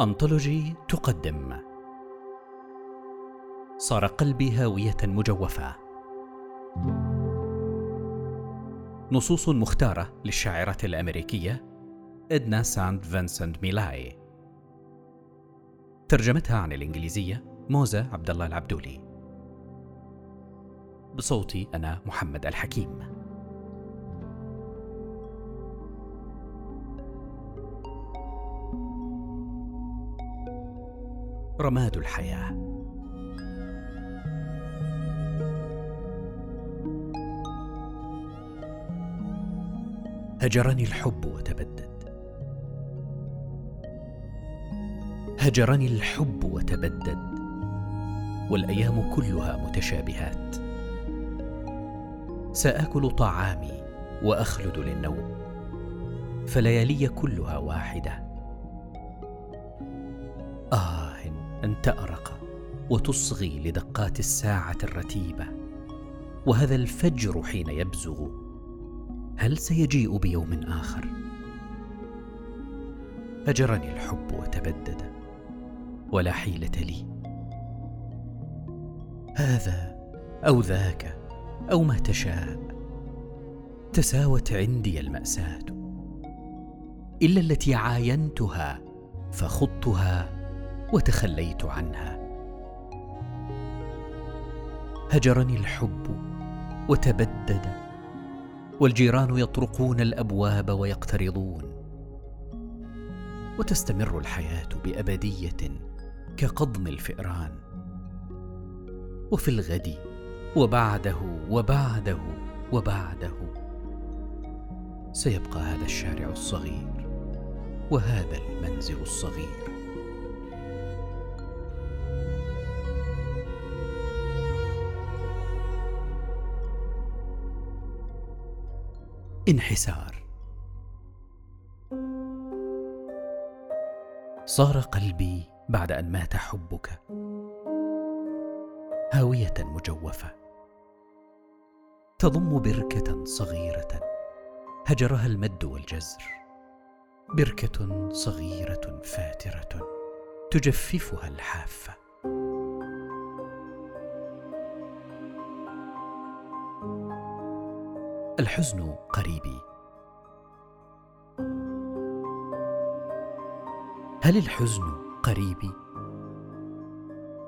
Anthology تقدم. صار قلبي هاوية مجوفة. نصوص مختارة للشاعرة الأمريكية إدنا سانت فينسنت ميلاي. ترجمتها عن الإنجليزية موزة عبد الله العبدولي. بصوتي أنا محمد الحكيم. رماد الحياة. هجرني الحب وتبدد. هجرني الحب وتبدد. والأيام كلها متشابهات. سآكل طعامي وأخلد للنوم. فليالي كلها واحدة. آه. أن تأرق وتصغي لدقات الساعة الرتيبة وهذا الفجر حين يبزغ. هل سيجيء بيوم آخر؟ هجرني الحب وتبدد ولا حيلة لي. هذا أو ذاك أو ما تشاء تساوت عندي المأساة. إلا التي عاينتها فخضتها وتخليت عنها. هجرني الحب وتبدد والجيران يطرقون الأبواب ويقترضون. وتستمر الحياة بأبدية كقضم الفئران. وفي الغد وبعده وبعده وبعده سيبقى هذا الشارع الصغير وهذا المنزل الصغير. انحسار. صار قلبي بعد أن مات حبك هاوية مجوفة. تضم بركة صغيرة هجرها المد والجزر. بركة صغيرة فاترة تجففها الحافة. الحزن قريبي. هل الحزن قريبي؟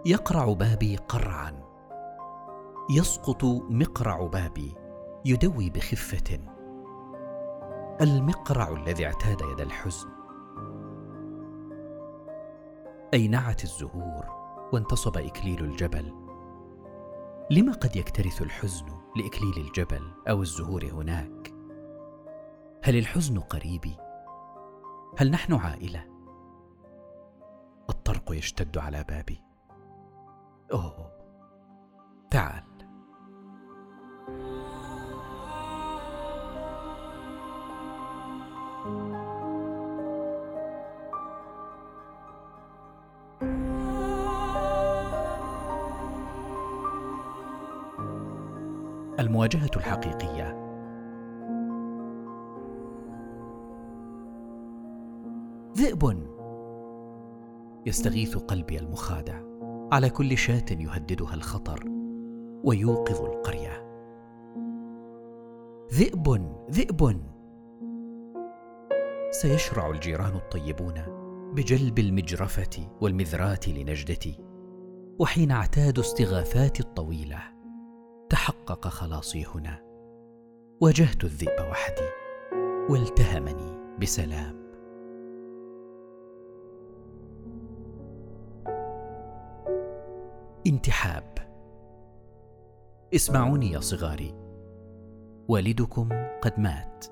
يقرع بابي قرعا. يسقط مقرع بابي يدوي بخفة. المقرع الذي اعتاد يد الحزن. اينعت الزهور وانتصب إكليل الجبل. لما قد يكترث الحزن لإكليل الجبل أو الزهور هناك؟ هل الحزن قريبي؟ هل نحن عائلة؟ الطرق يشتد على بابي. أوه تعال. المواجهة الحقيقية. ذئب. يستغيث قلبي المخادع. على كل شاة يهددها الخطر ويوقظ القرية. ذئب. ذئب. سيشرع الجيران الطيبون بجلب المجرفة والمذرات لنجدتي وحين اعتادوا استغاثاتي الطويلة. تحقق خلاصي هنا. واجهت الذئب وحدي والتهمني بسلام. انتحاب. اسمعوني يا صغاري. والدكم قد مات.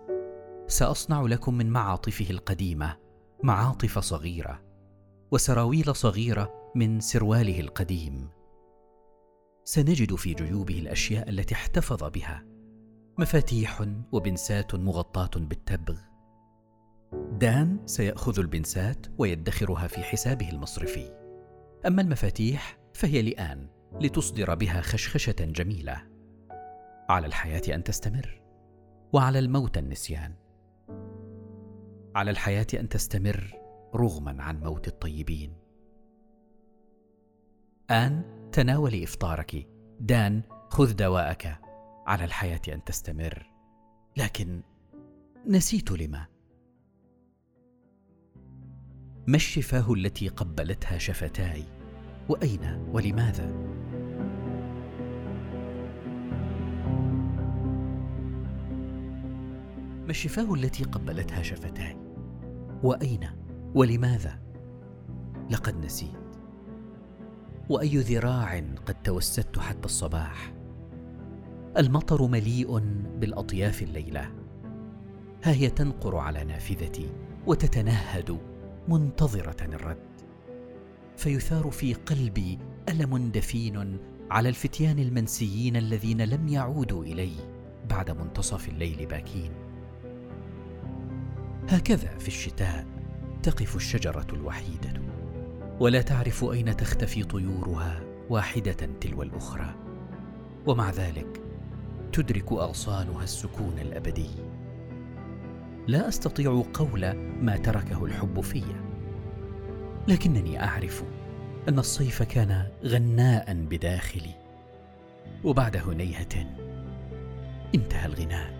سأصنع لكم من معاطفه القديمة معاطف صغيرة وسراويل صغيرة من سرواله القديم. سنجد في جيوبه الأشياء التي احتفظ بها. مفاتيح وبنسات مغطاة بالتبغ. دان سيأخذ البنسات ويدخرها في حسابه المصرفي. أما المفاتيح فهي لآن لتصدر بها خشخشة جميلة. على الحياة أن تستمر. وعلى الموت النسيان. على الحياة أن تستمر رغما عن موت الطيبين. آن تناولي إفطارك. دان خذ دواءك. على الحياة أن تستمر. لكن نسيت لما. ما الشفاه التي قبلتها شفتاي؟ وأين؟ ولماذا؟ ما الشفاه التي قبلتها شفتاي؟ وأين؟ ولماذا؟ لقد نسيت. وأي ذراع قد توسدت حتى الصباح. المطر مليء بالأطياف الليلة. ها هي تنقر على نافذتي وتتنهد منتظرة الرد. فيثار في قلبي ألم دفين على الفتيان المنسيين الذين لم يعودوا إلي بعد منتصف الليل باكين. هكذا في الشتاء تقف الشجرة الوحيدة. ولا تعرف أين تختفي طيورها واحدة تلو الأخرى. ومع ذلك تدرك أغصانها السكون الأبدي. لا أستطيع قول ما تركه الحب في لكنني أعرف أن الصيف كان غناء بداخلي. وبعد هنيهة انتهى الغناء.